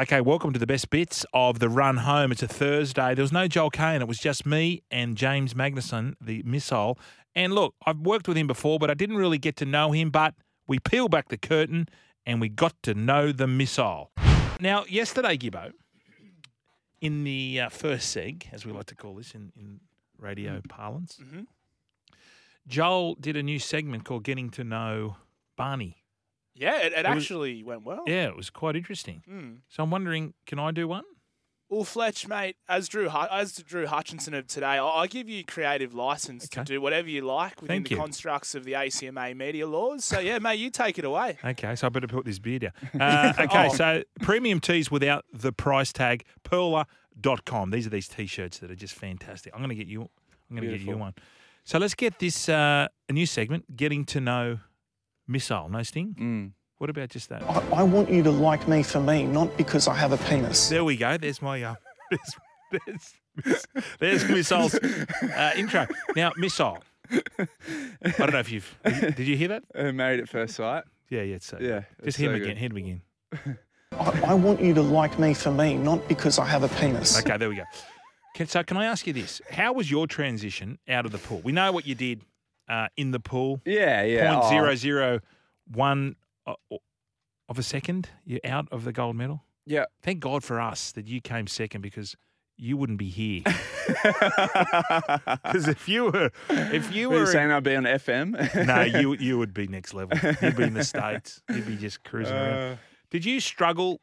Okay, welcome to the best bits of the run home. It's a Thursday. There was no Joel Caine. It was just me and James Magnussen, the missile. And look, I've worked with him before, but I didn't really get to know him. But we peel back the curtain and we got to know the missile. Now, yesterday, Gibbo, in the uh, first seg, as we like to call this in, in radio parlance, Joel did a new segment called Getting to Know Barney. Yeah, it, it was- actually went well. Yeah, it was quite interesting. Mm. So I'm wondering, can I do one? Well, Fletch, mate, as Drew as Drew Hutchinson of today, I, I give you creative license Okay. to do whatever you like within Thank the you. constructs of the ACMA media laws. So yeah, mate, you take it away. Okay, so I better put this beer down. Uh, okay, Oh. so premium tees without the price tag, perla.com. These are these t-shirts that are just fantastic. I'm going to get you I'm going to get you one. So let's get this uh, a new segment, getting to know missile, no sting. Mm. What about just that? I, I want you to like me for me, not because I have a penis. There we go. There's my uh, there's, there's, there's missile's uh, intro. Now, missile. I don't know if you've did you hear that? Uh, married at first sight. Yeah, yeah, it's so Yeah, Just it's hit him so again. good. Hit him again. I, I want you to like me for me, not because I have a penis. Okay, there we go. Can, so, can I ask you this? How was your transition out of the pool? We know what you did uh, in the pool. Yeah, yeah. Point oh, zero zero one of a second. You're out of the gold medal. Yeah. Thank God for us that you came second because you wouldn't be here. Because if you were, if you Were you were, saying I'd be on FM? no, you you would be next level. You'd be in the states. You'd be just cruising around. Uh, Did you struggle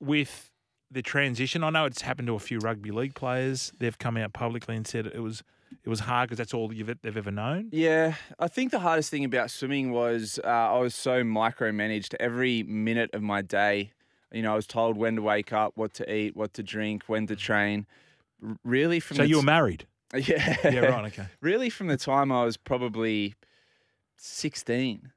with the transition? I know it's happened to a few rugby league players. They've come out publicly and said it was it was hard because that's all you've, they've ever known. Yeah, I think the hardest thing about swimming was uh, I was so micromanaged every minute of my day. You know, I was told when to wake up, what to eat, what to drink, when to train. Really, from So the you were t- married. yeah, Yeah, right. Okay. really from the time I was probably 16.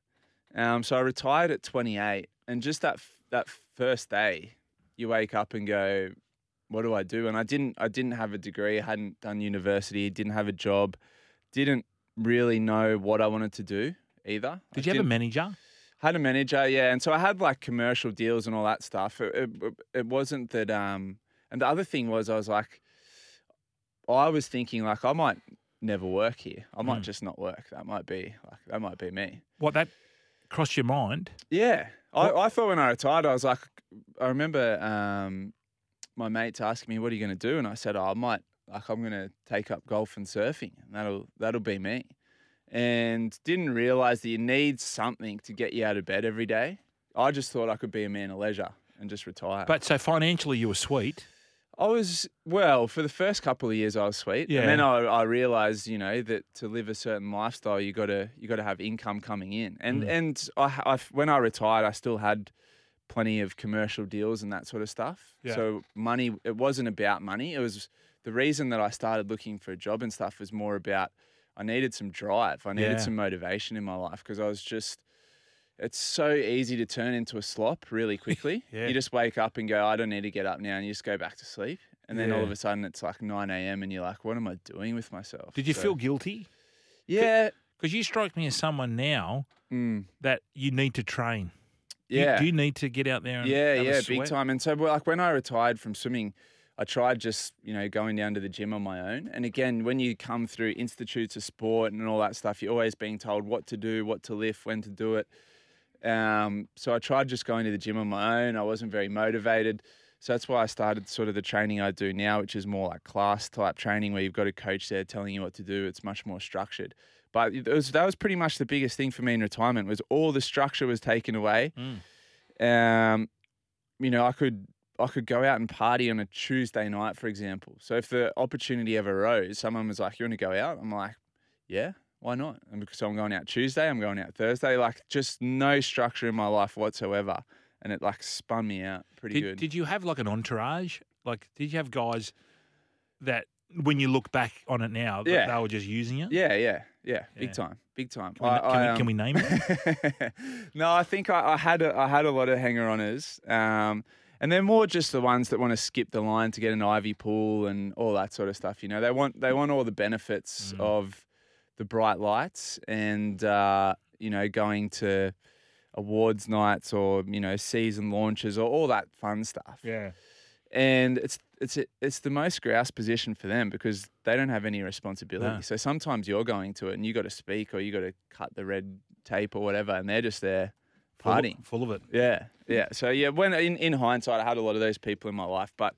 Um, so I retired at 28, and just that f- that first day, you wake up and go, "What do I do?" And I didn't I didn't have a degree, I hadn't done university, didn't have a job, didn't really know what I wanted to do either. Did I you have a manager? had a manager, yeah, and so I had like commercial deals and all that stuff. It, it, it wasn't that. Um, and the other thing was, I was like, I was thinking like I might never work here. I might Mm. just not work. That might be like that might be me. What that crossed your mind? Yeah, I, I thought when I retired, I was like, I remember um, my mates asking me, "What are you going to do?" And I said, oh, "I might like I'm going to take up golf and surfing. And that'll that'll be me." And didn't realize that you need something to get you out of bed every day. I just thought I could be a man of leisure and just retire. But so financially, you were sweet. I was well for the first couple of years. I was sweet, Yeah. and then I, I realized, you know, that to live a certain lifestyle, you got to you got to have income coming in. And Mm. and I, I when I retired, I still had plenty of commercial deals and that sort of stuff. Yeah. So money, it wasn't about money. It was the reason that I started looking for a job and stuff was more about I needed some drive. I needed Yeah. some motivation in my life because I was just. It's so easy to turn into a slop really quickly. Yeah. You just wake up and go, I don't need to get up now, and you just go back to sleep. And then all of a sudden it's like 9 a.m. and you're like, what am I doing with myself? Did you So- feel guilty? Yeah. Because you strike me as someone now Mm, that you need to train. You- yeah. Do you need to get out there and yeah, yeah, big time. And so, like when I retired from swimming, I tried just you know going down to the gym on my own. And again, when you come through institutes of sport and all that stuff, you're always being told what to do, what to lift, when to do it. Um, so I tried just going to the gym on my own. I wasn't very motivated. So that's why I started sort of the training I do now, which is more like class type training where you've got a coach there telling you what to do. It's much more structured. But it was, that was pretty much the biggest thing for me in retirement was all the structure was taken away. Um, you know, I could I could go out and party on a Tuesday night, for example. So if the opportunity ever arose, someone was like, "You want to go out?" I'm like, "Yeah, why not?" And because so I'm going out Tuesday, I'm going out Thursday. Like just no structure in my life whatsoever, and it like spun me out pretty Did, good. did you have like an entourage Like, did you have guys that when you look back on it now, that Yeah. they were just using you? Yeah, yeah, yeah, big Yeah. time, big time. Can we, can, we, can we name it? no, I think I, I had a, I had a lot of hanger oners, um, and they're more just the ones that want to skip the line to get an Ivy pool and all that sort of stuff. You know, they want they want all the benefits of the bright lights and uh, you know going to awards nights or you know season launches or all that fun stuff yeah. And it's it's it's the most grouse position for them because they don't have any responsibility. No. So sometimes you're going to it and you got to speak or you got to cut the red tape or whatever, and they're just there Full, partying. full of it. Yeah, yeah. So yeah, when in in hindsight, I had a lot of those people in my life, but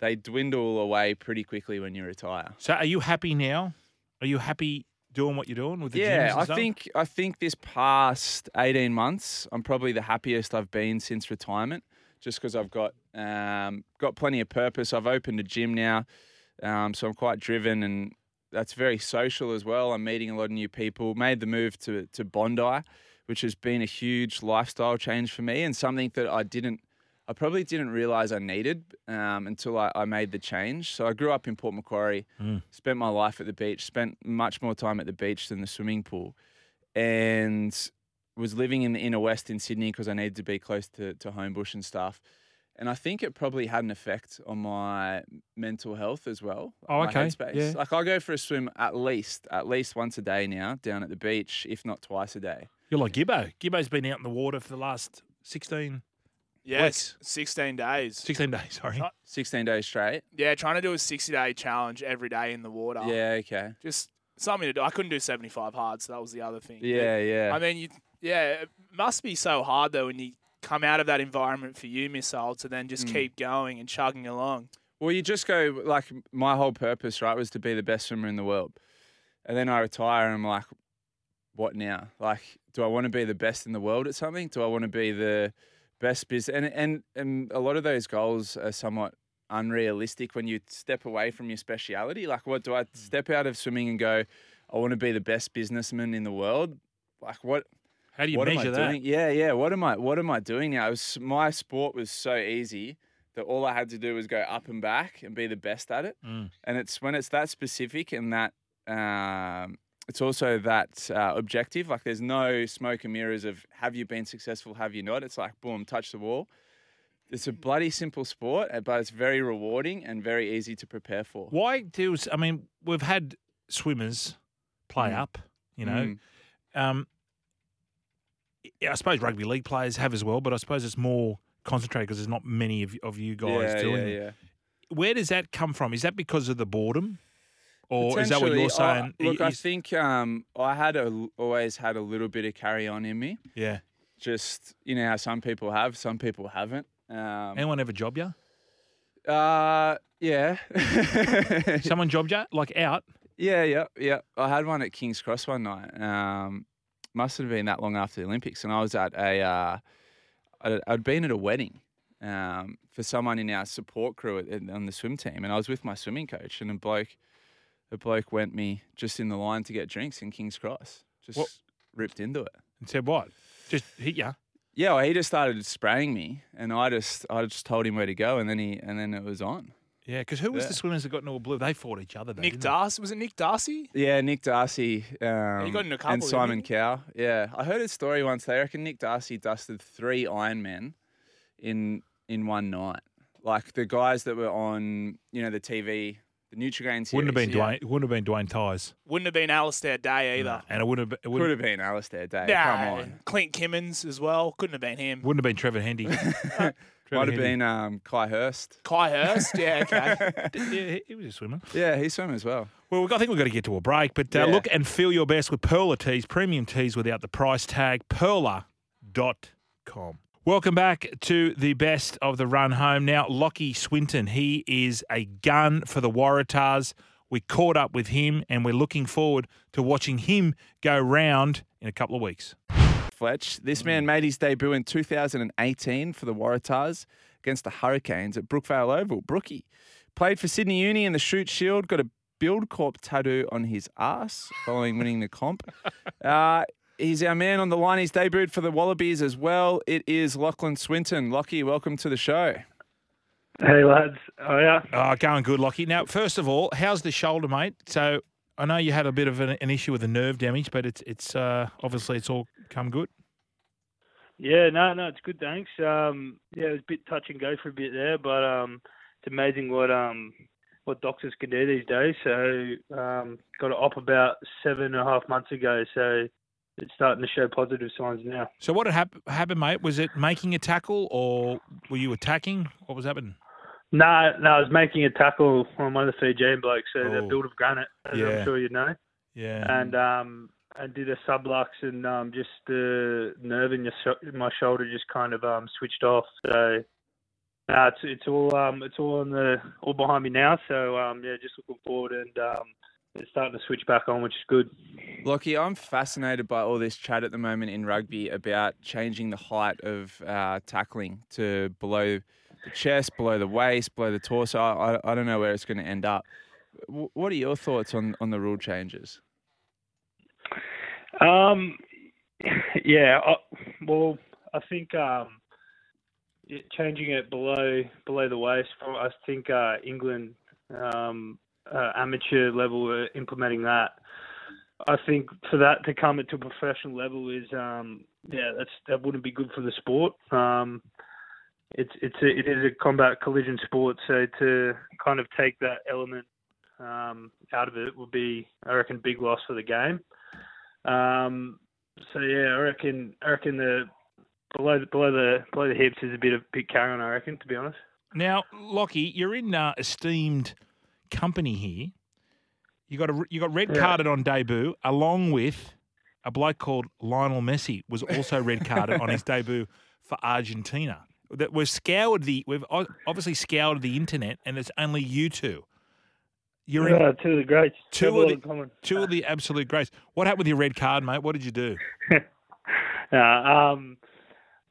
they dwindle away pretty quickly when you retire. So, are you happy now? Are you happy doing what you're doing with the Yeah, I stuff? think I think this past eighteen months, I'm probably the happiest I've been since retirement, just because I've got um, got plenty of purpose. I've opened a gym now, um, so I'm quite driven, and that's very social as well. I'm meeting a lot of new people. Made the move to to Bondi, which has been a huge lifestyle change for me, and something that I didn't. I probably didn't realize I needed um, until I, I made the change. So I grew up in Port Macquarie, spent my life at the beach, spent much more time at the beach than the swimming pool, and was living in the inner west in Sydney because I needed to be close to, to Homebush and stuff. And I think it probably had an effect on my mental health as well. Oh, my okay. headspace. Yeah. Like I go for a swim at least, at least once a day now down at the beach, if not twice a day. You're like Gibbo. Gibbo's been out in the water for the last 16, Yes, 16 days. 16 days, sorry. Uh, 16 days straight. Yeah, trying to do a 60 day challenge every day in the water. Yeah, okay. Just something to do. I couldn't do 75 hard, so that was the other thing. But, Yeah, yeah. I mean, you, yeah, it must be so hard though when you come out of that environment for you, Missile, to then Mm. just keep going and chugging along. Well, you just go like my whole purpose, right, was to be the best swimmer in the world, and then I retire, and I'm like, what now? Like, do I want to be the best in the world at something? Do I want to be the best business? And and and a lot of those goals are somewhat unrealistic when you step away from your speciality. Like, what do I step out of swimming and go? I want to be the best businessman in the world. Like, what? How do you what am measure I that? doing? Yeah, yeah. What am I? What am I doing now? It was, my sport was so easy that all I had to do was go up and back and be the best at it. Mm. And it's when it's that specific and that um, it's also that uh, objective. Like there's no smoke and mirrors of have you been successful, have you not. It's like boom, touch the wall. It's a bloody simple sport, uh, but it's very rewarding and very easy to prepare for. Why do, I mean, we've had swimmers play Mm. up, you know. Mm. Um, I suppose rugby league players have as well, but I suppose it's more concentrated because there's not many of, of you guys yeah, doing yeah, it. yeah. Where does that come from? Is that because of the boredom? Or is that what you're saying? I- look, I think um, I had a, always had a little bit of carry on in me. yeah. Just you know how some people have, some people haven't. Um, Anyone ever job you? uh, yeah, Someone jobbed you? Like out? yeah, yeah, yeah. I had one at King's Cross one night. Um, must have been that long after the Olympics, and I was at a. Uh, I'd, I'd been at a wedding um, for someone in our support crew at, at- on the swim team, and I was with my swimming coach, and a bloke, a bloke went me just in the line to get drinks in King's Cross, just What- ripped into it. And said what? Just hit you? Yeah, well, he just started spraying me, and I just I just told him where to go, and then he and then it was on. Yeah, because who was Yeah. the swimmers that got into a blue? They fought each other. Though, Nick? D'Arcy. Was it Nick D'Arcy? Yeah, Nick D'Arcy um, got in a couple, and Simon he? Cow. Yeah, I heard a story once. They reckon Nick D'Arcy dusted three Ironmen in in one night. Like the guys that were on, you know, the TV, the Nutrigrain series. Wouldn't have been Yeah. Dwayne. Wouldn't have been Dwayne Tyes. Wouldn't have been Alistair Day either. and it wouldn't have. It Could wouldn't, have been Alistair Day. Nah, Come on. Clint Kimmins as well. Couldn't have been him. wouldn't have been Trevor Hendy. Trevor Might have Hendy. been um, Ky Hurst. Ky Hurst. Yeah, okay. Yeah, he- he was a swimmer. Yeah, he swam as well. Well, I think we've got to get to a break, but uh, Yeah. look and feel your best with Perla tees, premium tees without the price tag. Perla.com. Welcome back to the best of the run home. Now, Lockie Swinton, he is a gun for the Waratahs. We caught up with him and we're looking forward to watching him go round in a couple of weeks. Fletch. This man made his debut in 2018 for the Waratahs against the Hurricanes at Brookvale Oval. Brookie played for Sydney Uni in the Shute Shield, got a BuildCorp tattoo on his ass following winning the comp. Uh, he's our man on the line. He's debuted for the Wallabies as well. It is Lachlan Swinton. Lockie, welcome to the show. Hey lads, oh yeah. Oh, going good, Lockie. Now, first of all, how's the shoulder, mate? So I know you had a bit of an, an issue with the nerve damage, but it's it's uh, obviously it's all come good. Yeah, no, no, it's good, thanks. Um, yeah, it was a bit touch and go for a bit there, but um, it's amazing what um what doctors can do these days. So um, got it op about seven and a half months ago, so it's starting to show positive signs now. So what had hap- happened, mate? Was it making a tackle or were you attacking? What was happening? No, no, I was making a tackle on one of the Fijian blokes, so Oh. they're built of granite, as Yeah. I'm sure you know. Yeah. and um and did a sublux and um just the nerve in your sho- my shoulder just kind of um switched off so uh, it's it's all um it's all on the all behind me now so um yeah just looking forward and um it's starting to switch back on which is good Lockie, I'm fascinated by all this chat at the moment in rugby about changing the height of uh, tackling to below the chest, below the waist, below the torso. I, I, I don't know where it's going to end up. W- what are your thoughts on, on the rule changes? Um, yeah. I, well, I think um, it, changing it below below the waist. I think uh, England um, uh, amateur level were implementing that. I think for that to come to a professional level is um, yeah, that's that wouldn't be good for the sport. Um, it's it's a, it is a combat collision sport, so to kind of take that element um, out of it would be, I reckon, big loss for the game. Um, so yeah, I reckon I reckon the below the below the below the hips is a bit of big carry on. I reckon, to be honest. Now, Lockie, you're in uh, esteemed company here. You got a, you got red Yeah. carded on debut, along with a bloke called Lionel Messi was also red carded on his debut for Argentina. That we've scoured the we've obviously scoured the internet, and it's only you two. You're in two of the greats. Two of the- two of the absolute greats. What happened with your red card, mate? What did you do? Uh, um,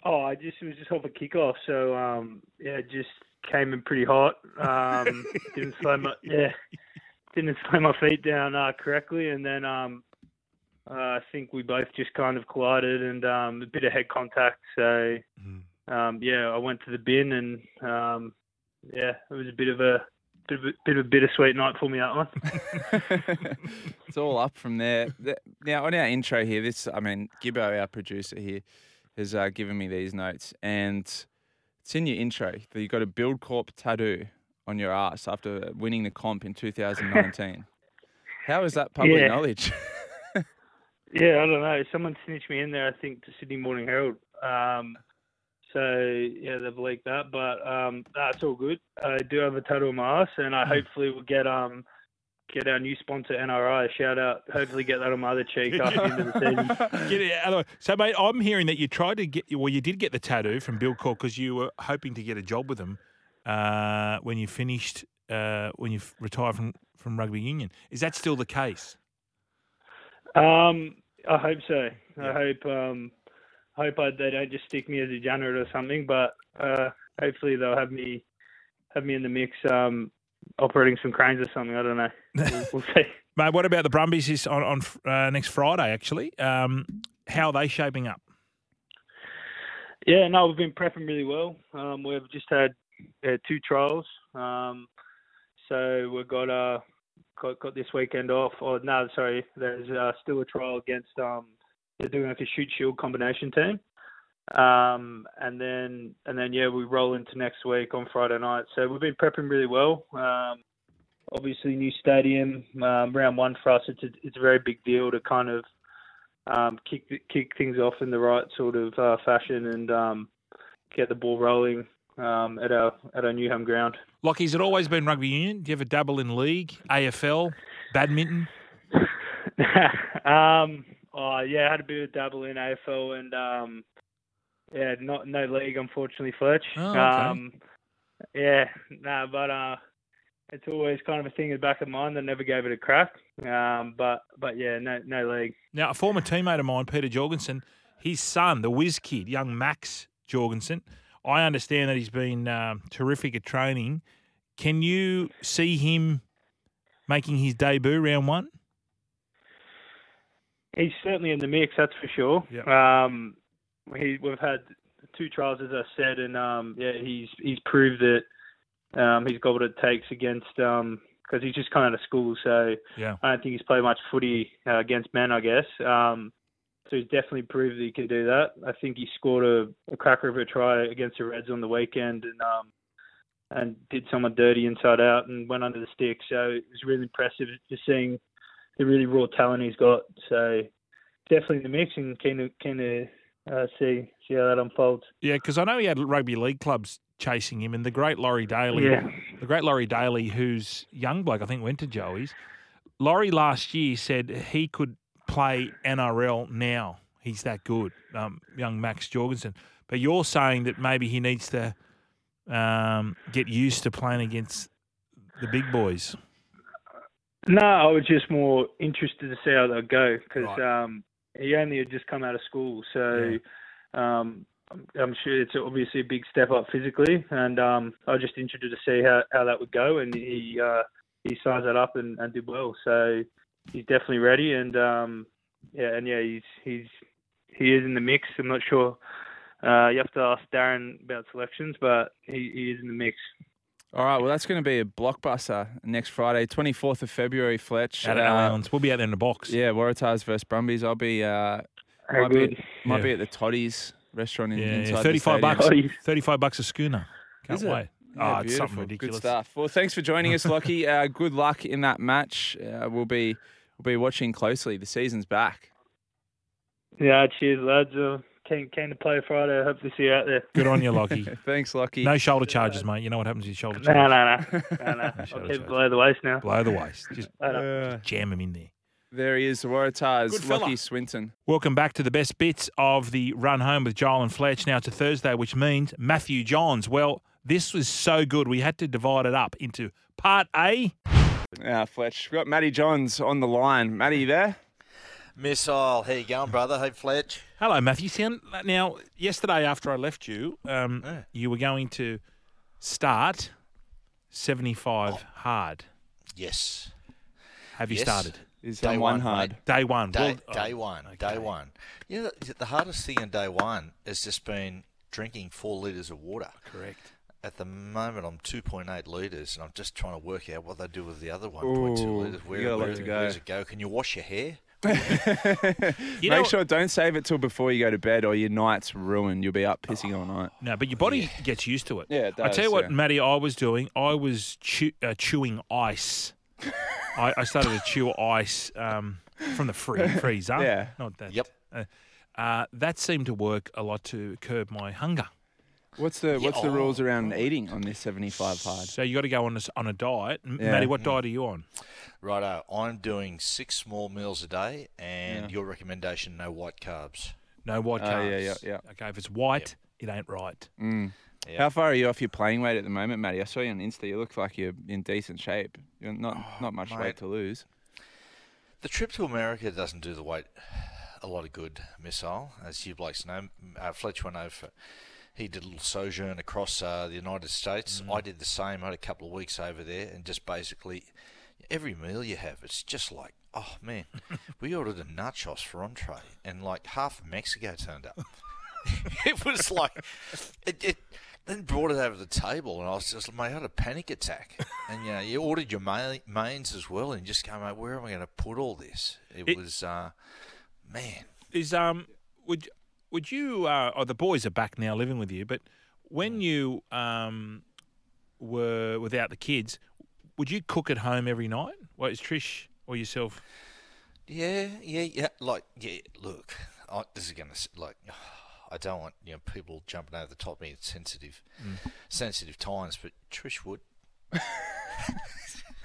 oh, I just it was just off a kickoff, so um, yeah, just came in pretty hot. Um, didn't slow my yeah, didn't slow my feet down uh, correctly, and then um, uh, I think we both just kind of collided and um, a bit of head contact. So um, yeah, I went to the bin, and um, yeah, it was a bit of a bit of a, bit of a bittersweet night for me that one. it's all up from there. Now, on our intro here, this, I mean, Gibbo, our producer here, has uh, given me these notes, and it's in your intro that you got a BuildCorp tattoo on your ass after winning the comp in 2019. How is that public Yeah. knowledge? Yeah, I don't know. Someone snitched me in there, I think, to Sydney Morning Herald. Um, so yeah, they've leaked that, but um, that's all good. I do have a tattoo on my ass, and I hopefully will get um get our new sponsor NRI shout out. Hopefully, get that on my other cheek after the end of the season. Get it out of- So, mate, I'm hearing that you tried to get, well, you did get the tattoo from BuildCorp because you were hoping to get a job with them uh, when you finished, uh, when you retired from, from rugby union. Is that still the case? Um, I hope so. I hope um, hope I, they don't just stick me as a janitor or something, but uh, hopefully they'll have me have me in the mix, um, operating some cranes or something. I don't know. We'll, we'll see. Mate, what about the Brumbies this on, on uh, next Friday, actually? Um, how are they shaping up? Yeah, no, we've been prepping really well. Um, we've just had uh, two trials, um, so we've got uh got, got this weekend off. Or no, sorry, there's uh, still a trial against um they're doing like a Shute Shield combination team, um, and then and then yeah, we roll into next week on Friday night. So we've been prepping really well. Um, obviously, new stadium, um, round one for us. It's a, it's a very big deal to kind of um, kick kick things off in the right sort of uh, fashion and um, get the ball rolling um, at our at our new home ground. Lockie's it always been rugby union? Do you ever dabble in league, AFL, badminton? um, oh yeah, I had a bit of dabble in AFL and um, yeah, not no league unfortunately, Fletch. Oh, okay. Um, yeah, no, but uh, it's always kind of a thing in the back of mind. that never gave it a crack. Um, but but yeah, no no league. Now, a former teammate of mine, Peter Jorgensen, his son, the whiz kid, young Max Jorgensen, I understand that he's been um, terrific at training. Can you see him making his debut round one? He's certainly in the mix, that's for sure. Yep. Um, he, we've had two trials, as I said, and um, yeah, he's he's proved that um, he's got what it takes against because he's just come out of school, so Yeah. I don't think he's played much footy uh, against men, I guess. Um, so he's definitely proved that he can do that. I think he scored a, a cracker of a try against the Reds on the weekend and um, and did someone dirty inside out and went under the stick. So it was really impressive just seeing the really raw talent he's got. So definitely in the mix and keen to keen to uh, see see how that unfolds. Yeah, because I know he had rugby league clubs chasing him, and the great Laurie Daley, Yeah. the great Laurie Daley, who's young bloke, I think went to Joey's. Laurie last year said he could play NRL now. He's that good, um, young Max Jorgensen. But you're saying that maybe he needs to um, get used to playing against the big boys. No, I was just more interested to see how they'll go because Right. um, he only had just come out of school, so um, I'm- I'm sure it's obviously a big step up physically, and um, I was just interested to see how, how that would go, and he uh, he sized that up and, and did well, so he's definitely ready, and um, yeah, and yeah, he's he's he is in the mix. I'm not sure. Uh, you have to ask Darren about selections, but he, he is in the mix. All right, well, that's going to be a blockbuster next Friday, 24th of February, Fletch. Out of Uh, Allianz. We'll be out there in the box. Yeah, Waratahs versus Brumbies. I'll be, uh, How might, be good. might Yeah. be at the Toddy's restaurant in, Yeah, inside yeah. 35 stadium. bucks. Oh, 35 bucks a schooner. Can't Is it? wait. Yeah, oh, it's something ridiculous. Good stuff. Well, thanks for joining us, Lockie. Uh, good luck in that match. Uh, we'll be we'll be watching closely. The season's back. Yeah, cheers, lads. Uh, keen, keen to play Friday. Hope to see you out there. Good on you, Lockie. Thanks, Lockie. No shoulder charges, mate. You know what happens to your shoulder charges? no, no. no, no. No I'll keep charge. below the waist now. Below the waist. Just Later. Uh, jam them in there. there he is, the Waratahs, Good. Lockie Swinton. Welcome back to the best bits of the run home with Joel and Fletch. Now it's a Thursday, which means Matthew Johns. Well, this was so good. We had to divide it up into part A. Uh, Fletch. We've got Matty Johns on the line. Matty, you there? Missile, how you going, brother? Hey, Fletch. Hello, Matthew. Sound- Now, yesterday after I left you, um, Yeah. you were going to start 75 hard. Yes. Have you Yes. started? Is Day one, one hard. mate. Day one. Day, Well, day oh, one. okay. Day one. You know, the- the hardest thing on day one has just been drinking four litres of water. Correct. At the moment, I'm 2.8 litres, and I'm just trying to work out what they do with the other 1.2 litres. Where, got a lot where, to where does it go? Can you wash your hair? You Make know- sure don't save it till before you go to bed, or your night's ruined. You'll be up pissing all night. No, but your body gets used to it. Yeah, it I tell does, you what, yeah. Matty, I was doing. I was chew, uh, chewing ice. I, I started to chew ice um, from the free, freezer. Yeah. Not that. Yep. Uh, uh, that seemed to work a lot to curb my hunger. What's the what's the oh, rules around eating on this 75 hard? So you got to go on this, on a diet. M- Yeah. Matty, what diet are you on? Righto, I'm doing six small meals a day, and Yeah. your recommendation: no white carbs. No white Oh, carbs. yeah, yeah, yeah. Okay, if it's white, it ain't right. Mm. Yeah. How far are you off your playing weight at the moment, Matty? I saw you on Insta. You look like you're in decent shape. You're not not much mate. weight to lose. The trip to America doesn't do the weight a lot of good, missile, as you blokes know. Uh, Fletch went over. He did a little sojourn across uh, the United States. I did the same. I had a couple of weeks over there, and just basically every meal you have, it's just like, oh man, we ordered a nachos for entree, and like half of Mexico turned up. it was like, it, it then brought it over to the table, and I was just, mate, I had a panic attack. And you know, you ordered your mains as well, and you just go, mate, where am I going to put all this? It, It- was, uh, man, Is um would would you uh oh the boys are back now living with you, but when you um were without the kids, would you cook at home every night? What is Trish or yourself? Yeah, yeah, yeah. Like, yeah. Look, I, this is gonna like. I don't want you know people jumping over the top of me at sensitive, sensitive times, but Trish would.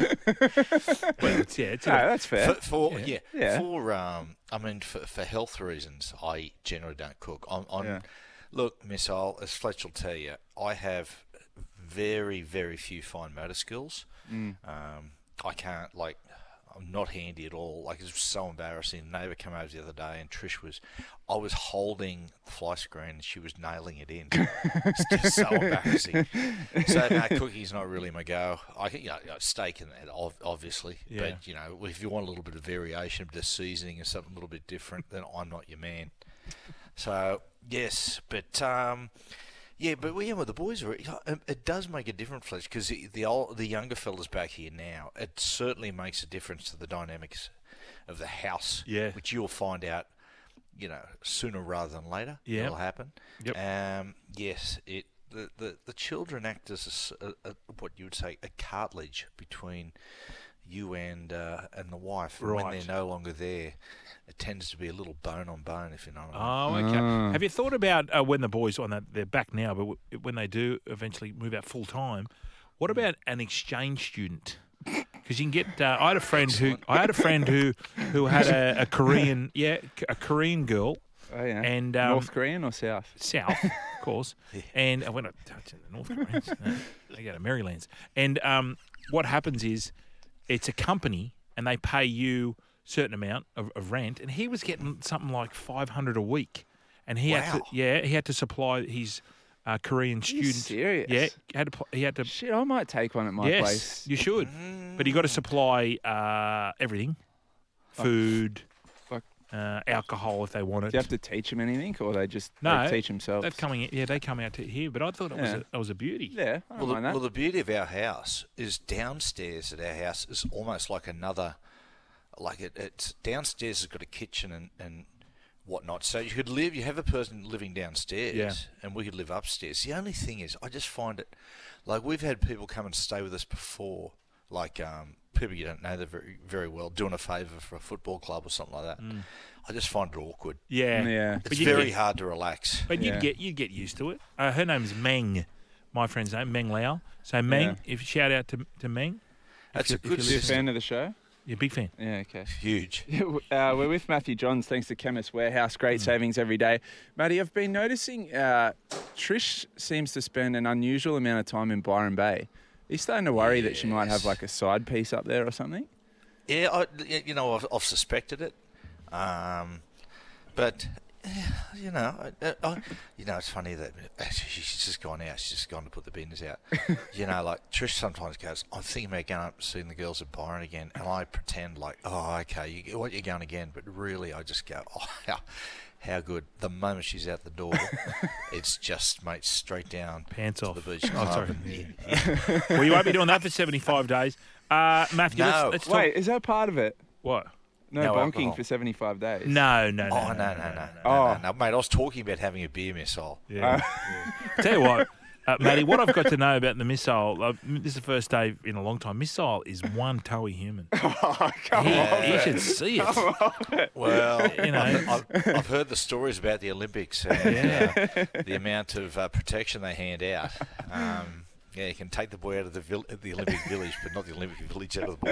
Well, it's, yeah, it's No, that's fair. For, for Yeah. yeah, Yeah. for um, I mean, for, for health reasons, I generally don't cook. I'm, I'm Yeah. look, missile. As Fletch will tell you, I have very, very few fine motor skills. Mm. Um, I can't like. I'm not handy at all. Like it's so embarrassing. Neighbour came over the other day, and Trish was. I was holding the fly screen, and she was nailing it in. it's just so embarrassing. So no, cooking's not really my go. I can, you know, steak and that, obviously, Yeah. but you know, if you want a little bit of variation, a bit of seasoning, and something a little bit different, then I'm not your man. So yes, but um, Yeah, but well, yeah, well, the boys are. It, it does make a difference, Fletch, because the the, old, the younger fellas back here now. It certainly makes a difference to the dynamics of the house. Yeah. which you'll find out, you know, sooner rather than later. Yeah. it'll happen. Yep. Um. Yes. It. The, the, the children act as a a, a, what you would say a cartilage between you and uh, and the wife. And When they're no longer there, it tends to be a little bone on bone, if you know what I mean. Oh, okay. Have you thought about uh, when the boys on that they're back now, but w- when they do eventually move out full time, what about an exchange student? Because you can get. Uh, I had a friend who I had a friend who who had a, a Korean yeah a Korean girl Oh yeah. and um, North Korean or South? South, of course. And I went to touch the North Koreans. No, they go to Marylands. And um, what happens is it's a company and they pay you certain amount of, of rent. And he was getting something like 500 a week. And he had to, yeah, he had to supply his uh, Korean student. serious? Yeah, had to, he had to. Shit, I might take one at my yes, place. you should. But you got to supply uh, everything food, Like- uh, alcohol if they want it. Do you have to teach them anything, or they just No, they teach themselves? They're coming, yeah, they come out to here, but I thought it was Yeah. a, it was a beauty. Yeah, I don't Well the, that. well, the beauty of our house is downstairs at our house is almost like another, like it, it's downstairs has got a kitchen and, and whatnot. So you could live, you have a person living downstairs, Yeah. and we could live upstairs. The only thing is, I just find it, like we've had people come and stay with us before, like um, people you don't know that very very well, doing a favour for a football club or something like that. I just find it awkward. Yeah, Yeah. It's very get- hard to relax. But Yeah. you'd get you'd get used to it. Uh, her name's Meng, my friend's name, Meng Lao. So Meng, Yeah. if shout out to to Meng, That's you- a if good you Are you a fan of the show? you're a big fan. Yeah, okay. huge. Uh, we're with Matthew Johns, thanks to Chemist Warehouse. Great savings every day. Matty, I've been noticing uh, Trish seems to spend an unusual amount of time in Byron Bay. Are you starting to worry that she might have like a side piece up there or something? Yeah, I, you know, I've, I've suspected it, um, but you know, I, I, you know, it's funny that she's just gone out. She's just gone to put the bins out. you know, like Trish sometimes goes, "I'm thinking about going up and seeing the girls at Byron again," and I pretend like, "Oh, okay, you, what you're going again?" But really, I just go, "Oh, how, how good!" The moment she's out the door, it's just mate straight down Pants to off. the beach. Oh, sorry. and- yeah. well, you won't be doing that for 75 days. Uh, Matthew, No. let's, let's talk. Wait, is that part of it? What? No, No bonking alcohol. for 75 days. No, no, no. Oh no no no no, Oh. no, no, mate! I was talking about having a beer missile. Yeah. Tell you what, uh, Matty, what I've got to know about the missile, uh, this is the first day in a long time. Missile is one toey human. Oh, come He, on. he should see it. Well, You know. I've, I've heard the stories about the Olympics and uh, the amount of uh, protection they hand out. Um, yeah, you can take the boy out of the, vill- the Olympic Village, but not the Olympic Village out of the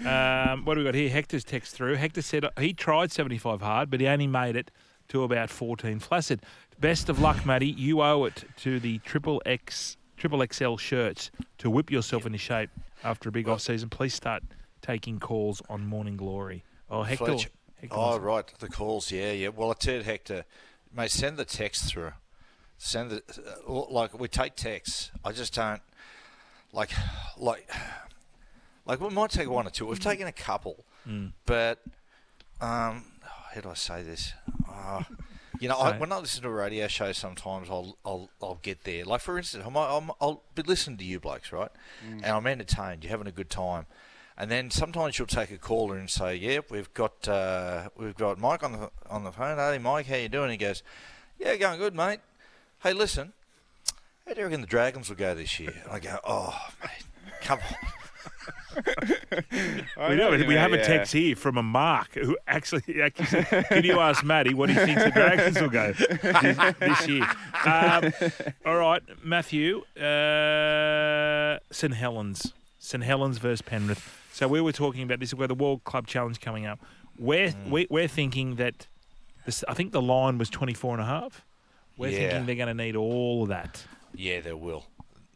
boy. Um, what do we got here? Hector's text through. Hector said he tried 75 hard, but he only made it to about 14 flaccid. Best of luck, Matty. You owe it to the triple X, triple XL shirts to whip yourself into shape after a big off season. Please start taking calls on Morning Glory. Oh, Hector. Fletch. Hector Oh, right, the calls. Yeah, yeah. Well, I tell Hector, mate, send the text through. Send the uh, like we take texts. I just don't like like like we might take one or two. We've taken a couple, but um, how do I say this? Uh, you know, I, when I listen to a radio show, sometimes I'll I'll, I'll get there. Like for instance, I might, I'm, I'll be listening to you blokes, right? And I'm entertained. You're having a good time. And then sometimes you'll take a caller and say, "Yep, we've got uh, we've got Mike on the on the phone. Hey, Mike, how you doing?" He goes, "Yeah, going good, mate. Hey, listen, how do you reckon the Dragons will go this year?" And I go, "Oh, mate, come on." We, know, we have a text here from a Mark who actually, actually said, Can you ask Matty what he thinks the Dragons will go this, this year? Um, all right, Matthew, uh, St Helens. St Helens versus Penrith. So we were talking about this is where the World Club Challenge coming up. We're, Mm. we, we're thinking that, this, I think the line was 24 and a half. We're Yeah. thinking they're going to need all of that. Yeah, they will,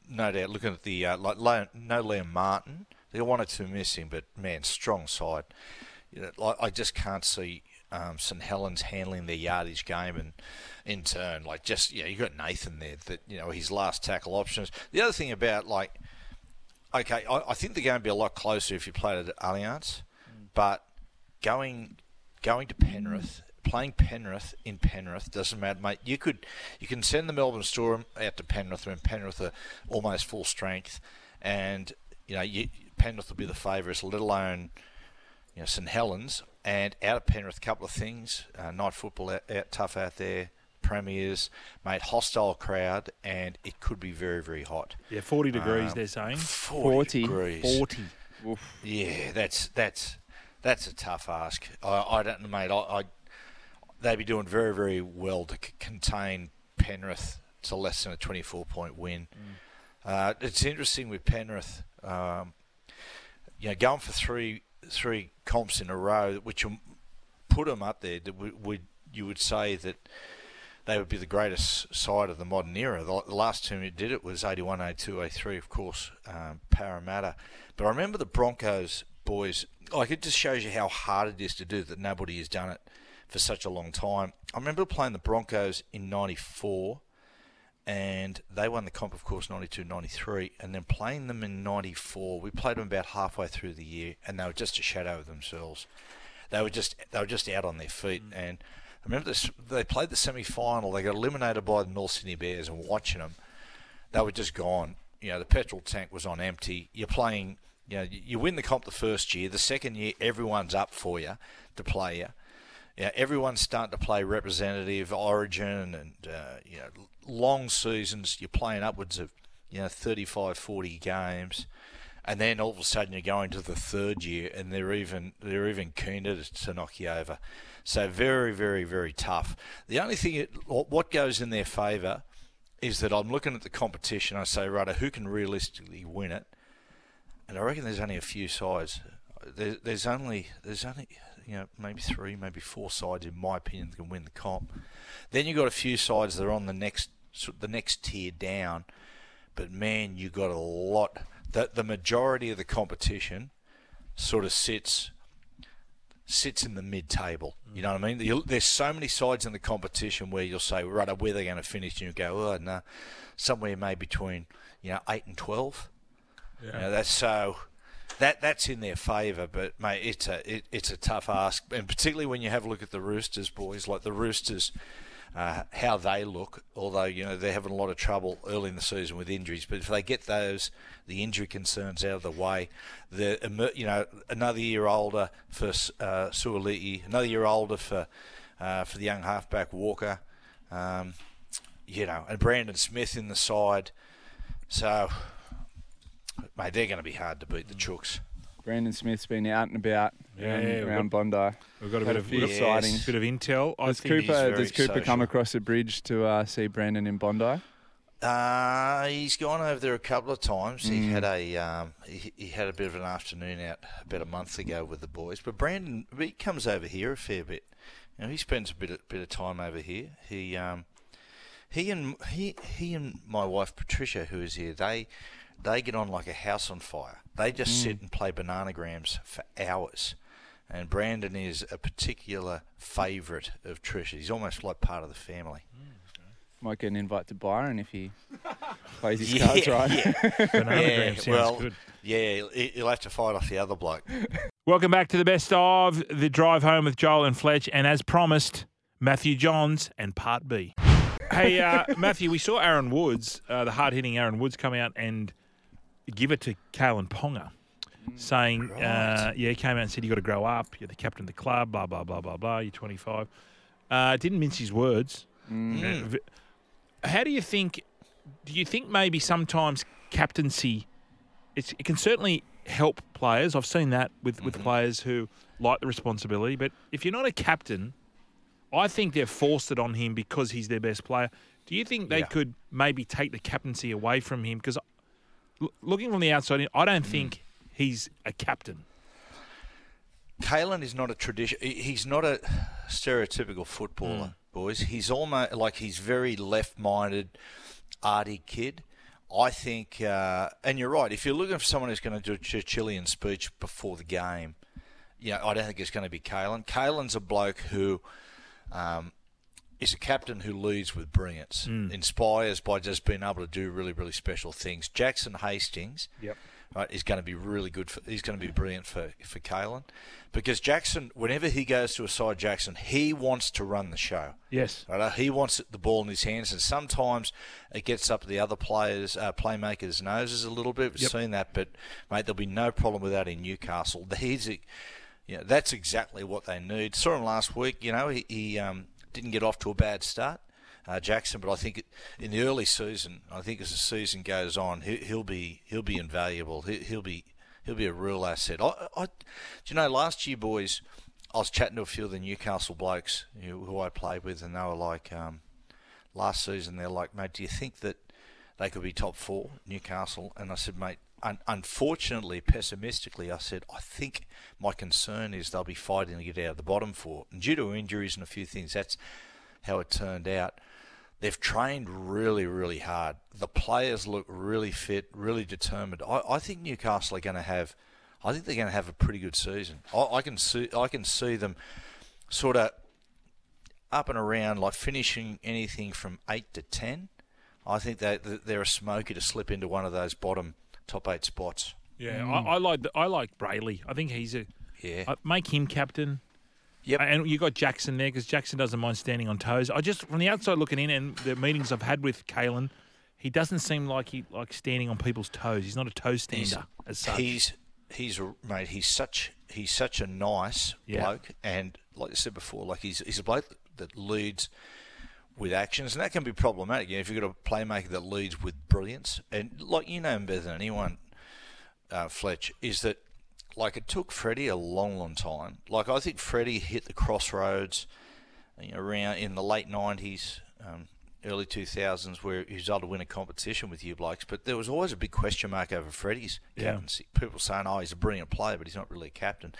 no doubt. Looking at the uh, like, no Liam Martin, they got one or two missing, but man, strong side. You know, like, I just can't see um, St Helens handling their yardage game and in turn, like just yeah, you got Nathan there that you know his last tackle options. The other thing about like, okay, I, I think the game would be a lot closer if you played at Allianz, but going going to Penrith, playing playing Penrith in Penrith doesn't matter, mate. You could you can send the Melbourne Storm out to Penrith when Penrith are almost full strength, and you know you, Penrith will be the favourites, let alone you know St Helens and out of Penrith. A couple of things: uh, night football out, out tough out there. Premiers, mate, hostile crowd, and it could be very, very hot. Yeah, 40 degrees, Um, they're saying. 40, degrees. 40. Yeah, that's that's that's a tough ask. I, I don't know, mate. I, I they'd be doing very very well to c- contain Penrith to less than a 24 point win. Uh, it's interesting with Penrith. Um, you know, going for three three comps in a row, which put them up there. that Would, would you would say that they would be the greatest side of the modern era. The, the last team who did it was 81, 82, 83, of course, um, Parramatta. But I remember the Broncos boys, like it just shows you how hard it is to do that nobody has done it for such a long time. I remember playing the Broncos in 94 and they won the comp, of course, 92 93, and then playing them in 94. We played them about halfway through the year, and they were just a shadow of themselves. They were just they were just out on their feet. Mm. And I remember this, they played the semi final, they got eliminated by the North Sydney Bears, and watching them, they were just gone. You know, the petrol tank was on empty. You're playing, you know, you win the comp the first year, the second year, everyone's up for you to play you yeah, everyone's starting to play representative origin and uh, you know long seasons. You're playing upwards of you know 35, 40 games, and then all of a sudden you're going to the third year, and they're even they're even keener to, to knock you over. So very, very, very tough. The only thing it, what goes in their favour is that I'm looking at the competition. I say, right, who can realistically win it? And I reckon there's only a few sides. There, there's only there's only you know maybe three, maybe four sides in my opinion that can win the comp. Then you've got a few sides that are on the next the next tier down. But man, you've got a lot. The the majority of the competition sort of sits sits in the mid table. You know what I mean? There's so many sides in the competition where you'll say, right, where they're going to finish, and you go, oh no, somewhere maybe between you know eight and twelve. You know, that's so that that's in their favour, but mate, it's a it, it's a tough ask, and particularly when you have a look at the Roosters boys, like the Roosters, uh, how they look. Although you know they're having a lot of trouble early in the season with injuries, but if they get those the injury concerns out of the way, the you know another year older for uh, Suaalii, another year older for uh, for the young halfback Walker, um, you know, and Brandon Smith in the side, so. Mate, they're going to be hard to beat the Chooks. Brandon Smith's been out and about Yeah, around, we've around Bondi. We've got a Had bit of few Yes. bit of intel. I Does think Cooper, very does Cooper come across the bridge to uh, see Brandon in Bondi? Uh, he's gone over there a couple of times. He had a um, he, he had a bit of an afternoon out about a month ago with the boys. But Brandon, he comes over here a fair bit. You know, he spends a bit of, bit of time over here. He um, he and he he and my wife Patricia, who is here, they they get on like a house on fire. They just sit and play bananagrams for hours. And Brandon is a particular favourite of Trish. He's almost like part of the family. Might get an invite to Byron if he plays his cards right. Bananagram sounds well, good. Yeah, he- he'll have to fight off the other bloke. Welcome back to the best of the drive home with Joel and Fletch, and as promised, Matthew Johns and Part B. Hey, uh, Matthew, we saw Aaron Woods, uh, the hard hitting Aaron Woods, come out and give it to Kalyn Ponga, saying, uh, yeah, he came out and said, you got to grow up. You're the captain of the club, blah, blah, blah, blah, blah. You're 25. Uh, didn't mince his words. Uh, v- How do you think? Do you think maybe sometimes captaincy, it's, it can certainly help players. I've seen that with, with players who like the responsibility. But if you're not a captain, I think they've forced it on him because he's their best player. Do you think they Yeah. could maybe take the captaincy away from him? Because looking from the outside, in, I don't think he's a captain. Kalyn is not a tradition. He's not a stereotypical footballer, boys. He's almost like he's very left-minded, arty kid. I think, uh, and you're right. If you're looking for someone who's going to do a Churchillian speech before the game, you know, I don't think it's going to be Kalyn. Kalyn's a bloke who um, is a captain who leads with brilliance, inspires by just being able to do really, really special things. Jackson Hastings, Yep. right, is going to be really good. For, he's going to be brilliant for for Kalyn, because Jackson, whenever he goes to a side, Jackson, he wants to run the show. Yes. Right, he wants the ball in his hands, and sometimes it gets up the other players, uh, playmakers' noses a little bit. We've Yep. seen that, but mate, there'll be no problem with that in Newcastle. He's, a- you know, that's exactly what they need. Saw him last week. You know, he, he um, didn't get off to a bad start, uh, Jackson, but I think in the early season, I think as the season goes on, he, he'll be he'll be invaluable. He, he'll be he'll be a real asset. I, I, do you know, last year, boys, I was chatting to a few of the Newcastle blokes you know, who I played with, and they were like, um, last season, they're like, mate, do you think that they could be top four, Newcastle? And I said, mate, un- unfortunately, pessimistically, I said, I think my concern is they'll be fighting to get out of the bottom four. And due to injuries and a few things, that's how it turned out. They've trained really, really hard. The players look really fit, really determined. I, I think Newcastle are going to have, I think they're going to have a pretty good season. I, I can see, I can see them sort of up and around, like finishing anything from eight to ten. I think they they're a smoky to slip into one of those bottom top eight spots. Yeah, I, mm. I like the, I like Brailey. I think he's a Yeah. I- make him captain. Yep. And you got Jackson there because Jackson doesn't mind standing on toes. I just from the outside looking in, and the meetings I've had with Kalyn, he doesn't seem like he like standing on people's toes. He's not a toe stander as such. He's he's a- mate. He's such he's such a nice Yeah. bloke, and like I said before, like he's he's a bloke that leads with actions, and that can be problematic. You know, if you've got a playmaker that leads with brilliance, and like you know him better than anyone, uh, Fletch, is that like it took Freddie a long, long time. Like I think Freddie hit the crossroads you know, around in the late nineties, um, early two thousands, where he was able to win a competition with you blokes. But there was always a big question mark over Freddie's Yeah. captaincy. People saying, "Oh, he's a brilliant player, but he's not really a captain,"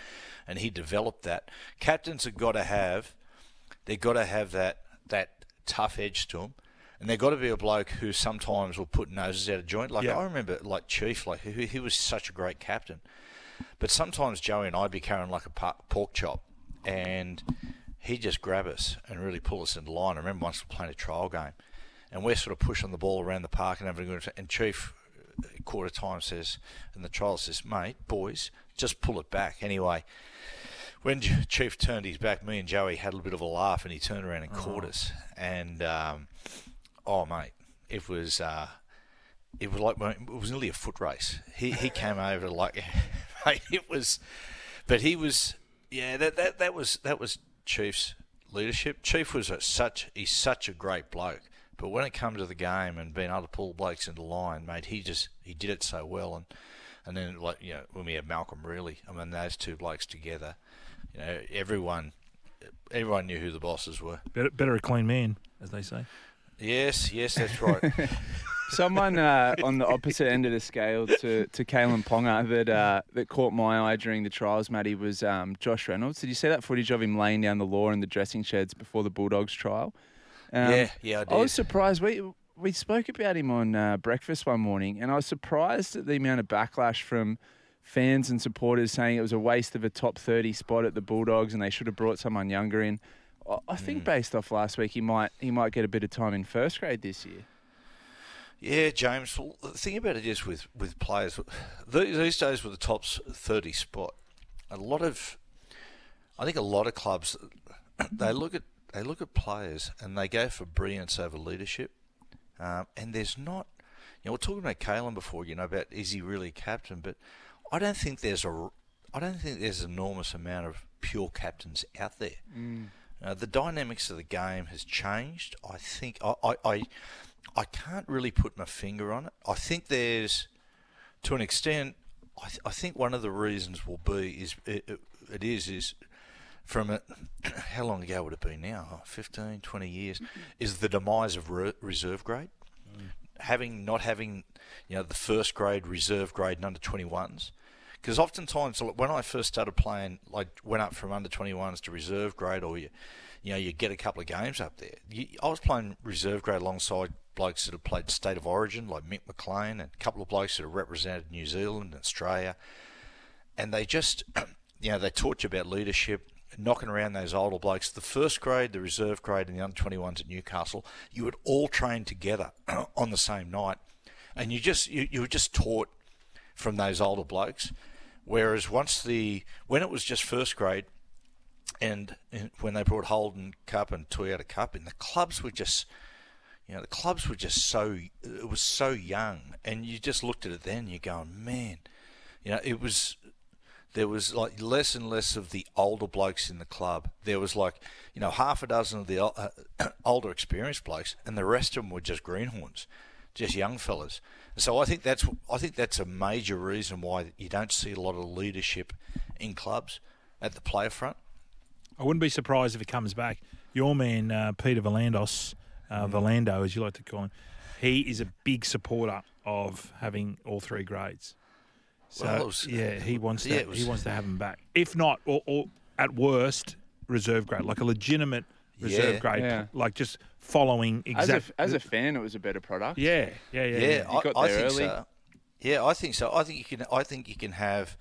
and he developed that. Captains have got to have, they've got to have that that tough edge to them. And they've got to be a bloke who sometimes will put noses out of joint. Like Yeah. I remember, like Chief, like he, he was such a great captain. But sometimes Joey and I'd be carrying like a pork chop, and he'd just grab us and really pull us into line. I remember once we were playing a trial game, and we're sort of pushing the ball around the park and having a good. And Chief, uh, quarter time says, and the trial says, "Mate, boys, just pull it back." Anyway, when Chief turned his back, me and Joey had a bit of a laugh, and he turned around and caught us. And um, oh, mate, it was. Uh, it was like it was nearly a foot race. He he came over like, mate, it was, but he was yeah that that that was that was Chief's leadership. Chief was a, such he's such a great bloke, but when it comes to the game and being able to pull blokes into line, mate, he just he did it so well. And and then like you know when we had Malcolm really, I mean those two blokes together, you know everyone everyone knew who the bosses were. better, better a clean man, as they say. Yes, yes, that's right. Someone uh, on the opposite end of the scale to, to Kalyn Ponga that uh, that caught my eye during the trials, Matty, was um, Josh Reynolds. Did you see that footage of him laying down the law in the dressing sheds before the Bulldogs trial? Um, Yeah, yeah, I did. I was surprised. We we spoke about him on uh, breakfast one morning, and I was surprised at the amount of backlash from fans and supporters saying it was a waste of a top thirty spot at the Bulldogs, and they should have brought someone younger in. I- think Mm. based off last week, he might he might get a bit of time in first grade this year. Yeah, James. Well, the thing about it is with with players these, days with the top thirty spot, a lot of, I think a lot of clubs, they look at they look at players and they go for brilliance over leadership, um, and there's not, you know, we're talking about Kalyn before, you know, about is he really captain, but I don't think there's a, I don't think there's an enormous amount of pure captains out there. Uh, the dynamics of the game has changed. I think I, I, I, I can't really put my finger on it. I think there's, to an extent, I, th- I think one of the reasons will be is it, it, it is is from a, how long ago would it be now? Oh, 15, 20 years, is the demise of re- reserve grade. Having not having, you know, the first grade, reserve grade, and under 21s. Because oftentimes, when I first started playing, like went up from under 21s to reserve grade, or you, you know, you get a couple of games up there. You, I was playing reserve grade alongside blokes that have played state of origin, like Mick McLean, and a couple of blokes that have represented New Zealand and Australia. And they just, you know, they taught you about leadership, knocking around those older blokes. The first grade, the reserve grade, and the under 21s at Newcastle, you would all train together on the same night. And you just, you, you were just taught from those older blokes. Whereas once the when it was just first grade, and, when they brought Holden Cup and Toyota Cup in, the clubs were just, you know, the clubs were just so it was so young, and you just looked at it then, you're going, man, you know, it was there was like less and less of the older blokes in the club. There was like, you know, half a dozen of the uh, older experienced blokes, and the rest of them were just greenhorns, just young fellas. So I think that's I think that's a major reason why you don't see a lot of leadership in clubs at the player front. I wouldn't be surprised if it comes back. Your man uh, Peter V'landys, uh, Valando as you like to call him, he is a big supporter of having all three grades. So Well, was- yeah, he wants to, yeah, was- he wants to have them back. If not, or, or at worst, reserve grade, like a legitimate reserve Yeah. grade, Yeah. like just following exactly. As a, as a fan, it was a better product. yeah, yeah, yeah, Yeah, yeah. You I, got I there think early. so. Yeah, I think so. I think you can. I think you can have,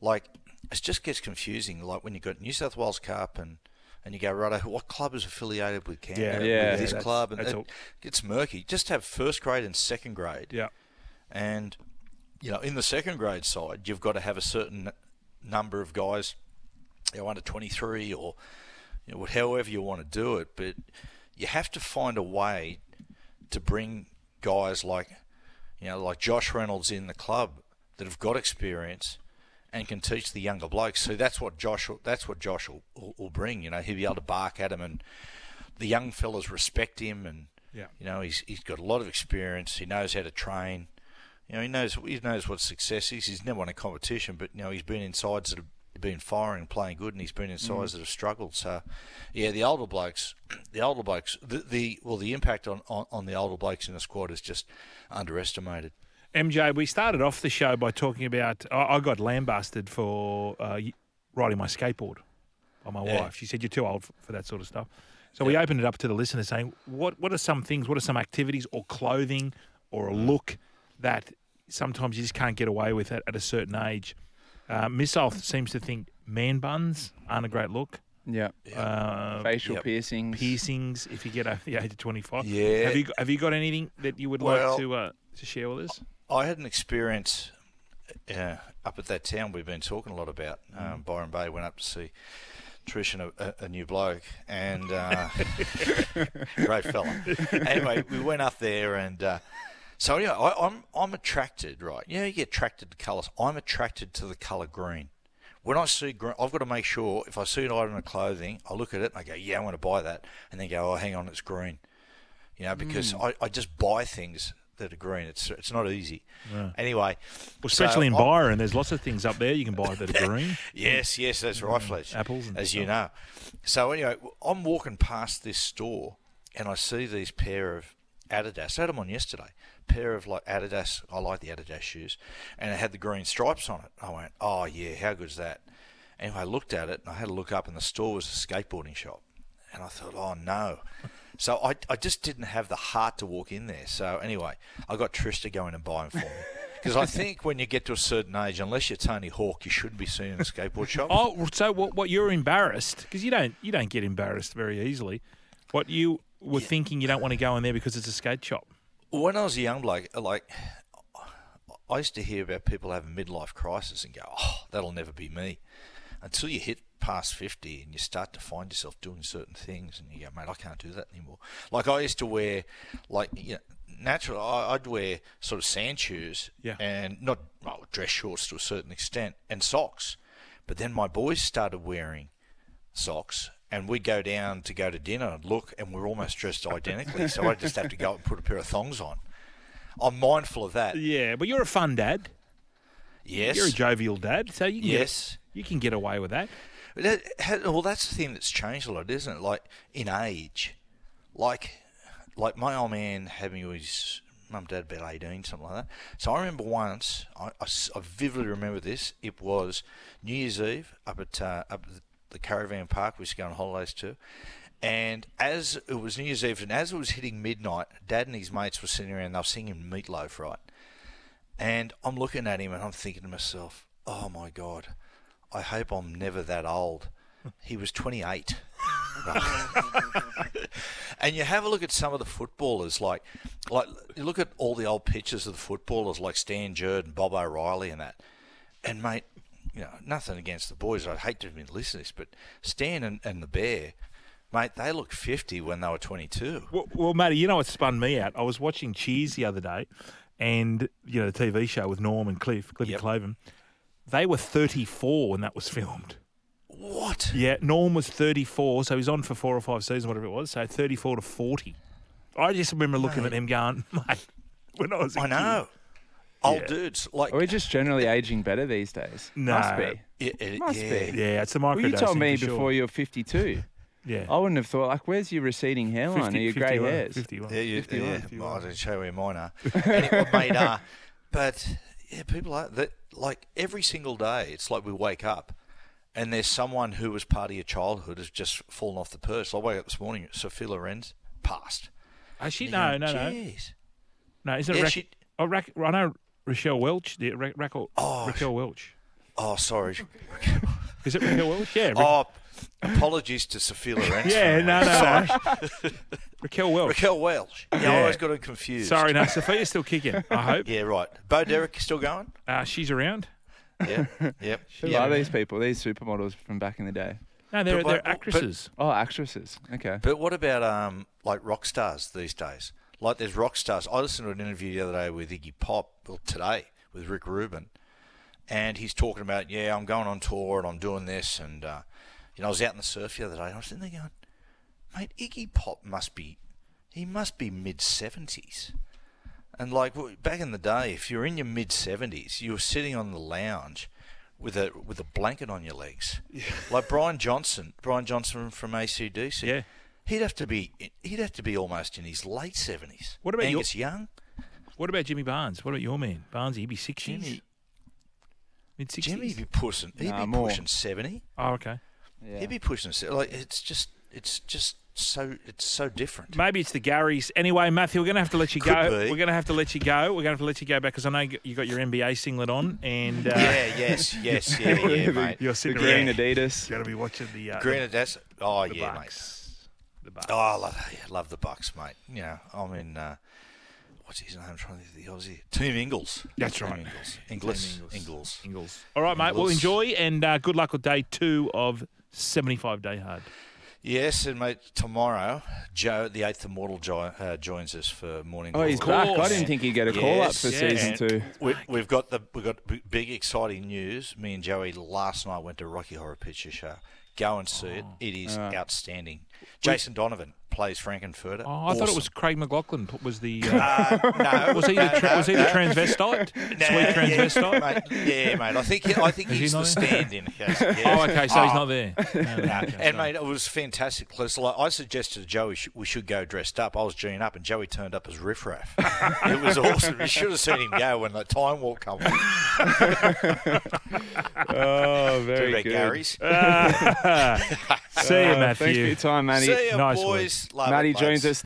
like, it just gets confusing. Like when you got New South Wales Cup and and you go right, what club is affiliated with Canberra? Yeah, with yeah, this club, and it all- gets murky. Just have first grade and second grade. yeah. And, you know, in the second grade side, you've got to have a certain number of guys, you know, under 23 or, you know, however you want to do it. But you have to find a way to bring guys like, you know, like Josh Reynolds in the club that have got experience and can teach the younger blokes. So that's what Josh, will- that's what Josh will, will, will bring. You know, he'll be able to bark at him and the young fellas respect him and, Yeah. you know, he's he's got a lot of experience. He knows how to train. You know, he knows he knows what success is. He's never won a competition, but you know, he's been in sides that have been firing and playing good, and he's been in sides that have struggled. So, yeah, the older blokes, the older blokes, the, the well, the impact on, on, on the older blokes in the squad is just underestimated. MJ, we started off the show by talking about I, I got lambasted for uh, riding my skateboard by my Yeah. wife. She said you're too old for, for that sort of stuff. So we opened it up to the listeners, saying what what are some things, what are some activities or clothing or a Mm. look that sometimes you just can't get away with at, at a certain age. Uh, Missile seems to think man buns aren't a great look. Yeah. Uh, Facial Yep. piercings. piercings if you get over the age of 25. Yeah. Have you got- have you got anything that you would Well- like to uh, to share with us? I had an experience uh, up at that town we've been talking a lot about. Um, Byron Bay went up to see Trish and a, a, a new bloke, and uh, great fella. Anyway, we went up there, and uh, so anyway, I, I'm I'm attracted, right? You know, you get attracted to colours. I'm attracted to the colour green. When I see green, I've got to make sure if I see an item of clothing, I look at it and I go, yeah, I want to buy that, and then go, oh, hang on, it's green. You know, because hmm. I, I just buy things that are green. It's it's not easy. Anyway, Well, especially in so I'm- Byron, there's lots of things up there you can buy that are green. Yes, yes, that's right, Fletch. apples and as you know. So anyway, I'm walking past this store and I see these pair of Adidas. I had them on yesterday. Pair of like Adidas. I like the Adidas shoes, and it had the green stripes on it. I went, oh yeah, how good's that? Anyway, I looked at it and I had a look up, and the store was a skateboarding shop, and I thought, oh no. So I, I just didn't have the heart to walk in there. So anyway, I got Trish to go in and buy them for me. Because I think when you get to a certain age, unless you're Tony Hawk, you shouldn't be seen in a skateboard shop. Oh, so what? What you're embarrassed because you don't you don't get embarrassed very easily. What you were thinking you don't want to go in there because it's a skate shop. When I was a young bloke, like I used to hear about people having midlife crisis and go, "Oh, that'll never be me," until you hit past fifty and you start to find yourself doing certain things, and you go, "Mate, I can't do that anymore." Like I used to wear, like you know, natural. I- I'd wear sort of sand shoes, Yeah. and not well, dress shorts to a certain extent, and socks. But then my boys started wearing socks, and we'd go down to go to dinner and look, and we're almost dressed identically. so I just have to go and put a pair of thongs on. I'm mindful of that. Yeah, but you're a fun dad. Yes. You're a jovial dad, so you can Yes. get, you can get away with that. That- well, that's the thing that's changed a lot, isn't it? Like in age, like like my old man had me with his mum dad about eighteen, something like that. So I remember once, I I vividly remember this. It was New Year's Eve up at uh, up at the caravan park we used to go on holidays to. And as it was New Year's Eve, and as it was hitting midnight, Dad and his mates were sitting around. They were singing Meatloaf, right? And I'm looking at him and I'm thinking to myself, oh my God, I hope I'm never that old. He was 28. and you have a look at some of the footballers, like, like you look at all the old pictures of the footballers, like Stan Jerd and Bob O'Reilly and that. And mate, you know, nothing against the boys. I'd hate to admit listen to this, but Stan and, and the Bear, mate, they looked fifty when they were twenty-two. Well, well, Matty, you know what spun me out? I was watching Cheers the other day, and you know the TV show with Norm and Cliff, Cliff Yep. and Clavin. They were 34 when that was filmed. What? Yeah, Norm was 34, so he's on for four or five seasons, whatever it was. So 34 to 40. I just remember looking at him going, mate, when I was I know. Old Yeah. dudes like Are we just generally aging better these days? No. Must be. it, it, Must yeah. be. Yeah, it's the Well, micro. you told me before you were 52. Yeah. I wouldn't have thought, like, where's your receding hairline 50, or your grey hairs? 51. Yeah, you, 51, yeah. 51. Well, I didn't show you where mine are. anyway, mate, uh, but yeah, people are that like every single day. It's like we wake up, and there's someone who was part of your childhood has just fallen off the purse. I woke up this morning. Sophia Lorenz passed. Actually, You no, go, no, no. Jeez. No, isn't it Yeah, Rack- she- oh, Rack- I know Rochelle Welch. The, Ra- Raquel, Oh, Raquel Welch. Oh, sorry. Is it Raquel Welch? Yeah. Ra- oh, apologies to Sophia Lorenz. yeah, no, no, no. Raquel Welch. Raquel Welch. Yeah, I Yeah. always got her confused. Sorry, no, Sophia's still kicking, I hope. Yeah, right. Bo Derek still going? Uh, she's around. Yeah. Yep. Who Yeah. are these people? These supermodels from back in the day? No, they're, But- they're but- actresses. Oh, actresses. Okay. But what about um like rock stars these days? Like there's rock stars. I listened to an interview the other day with Iggy Pop, well today with Rick Rubin, and he's talking about yeah I'm going on tour and I'm doing this and uh, you know I was out in the surf the other day and I was sitting there going, mate, Iggy Pop must be he must be mid seventies. And like back in the day, if you're in your mid seventies, you were sitting on the lounge with a with a blanket on your legs, yeah. like Brian Johnson. Brian Johnson from AC/DC. Yeah. He'd have to be he'd have to be almost in his late seventies. What about your- Angus Young? What about Jimmy Barnes? What about your man? Barnes, he'd be 60s? Jimmy, Mid 60s? Jimmy'd be pushing. He'd Nah, be more. pushing seventy. Oh, okay. Yeah. He'd be pushing se- like it's just it's just so it's so different. Maybe it's the Garys. Anyway, Matthew, we're going to have to let you Could go. be. We're going to have to let you go. We're going to have to let you go back because I know you got your NBA singlet on and uh, yeah. Yes. Yes. Yeah. Yeah, mate. you're the green around. Adidas. You're going to be watching the, uh, Green Adidas. oh the, the yeah, mate. Bucks. The Bucks. Oh, I love, yeah, love the Bucks, mate. Yeah, I mean, uh, what's his name? I'm trying to think of the Aussie. Team Ingles. That's Team right. Ingles. Ingles. Ingles. Ingles. Ingles. All right, mate. Well, Ingles. enjoy and uh, good luck with day two of 75 Day Hard. Yes, and mate, tomorrow, Joe, the eighth immortal, jo- uh, joins us for morning. Oh, he's back. I didn't think he'd get a call up for yeah. season two. We, we've got the we've got b- big exciting news. Me and Joey last night went to Rocky Horror Picture Show. Go and see it. Oh. It is outstanding. Jason Donovan plays Frank-N-Furter. Oh, I thought it was Craig McLachlan was the. Uh, Uh, no, was he the tra- no, was he the no. transvestite? Nah, Sweet transvestite. Yeah, mate. Yeah, mate. I think I think Is he he's the not there? stand-in. Yes, Oh, okay. So he's Oh, not there. No, no, no. okay, And so- mate, it was fantastic. Plus, like, I suggested to Joey sh- we should go dressed up. I was geeing up, and Joey turned up as Riff Raff. it was awesome. You should have seen him go when the time walk come. Oh, very good. Gary's. See you, Uh, Matthew. Thanks for your time, Matty. See ya, Nice boys. Love it, Matty joins us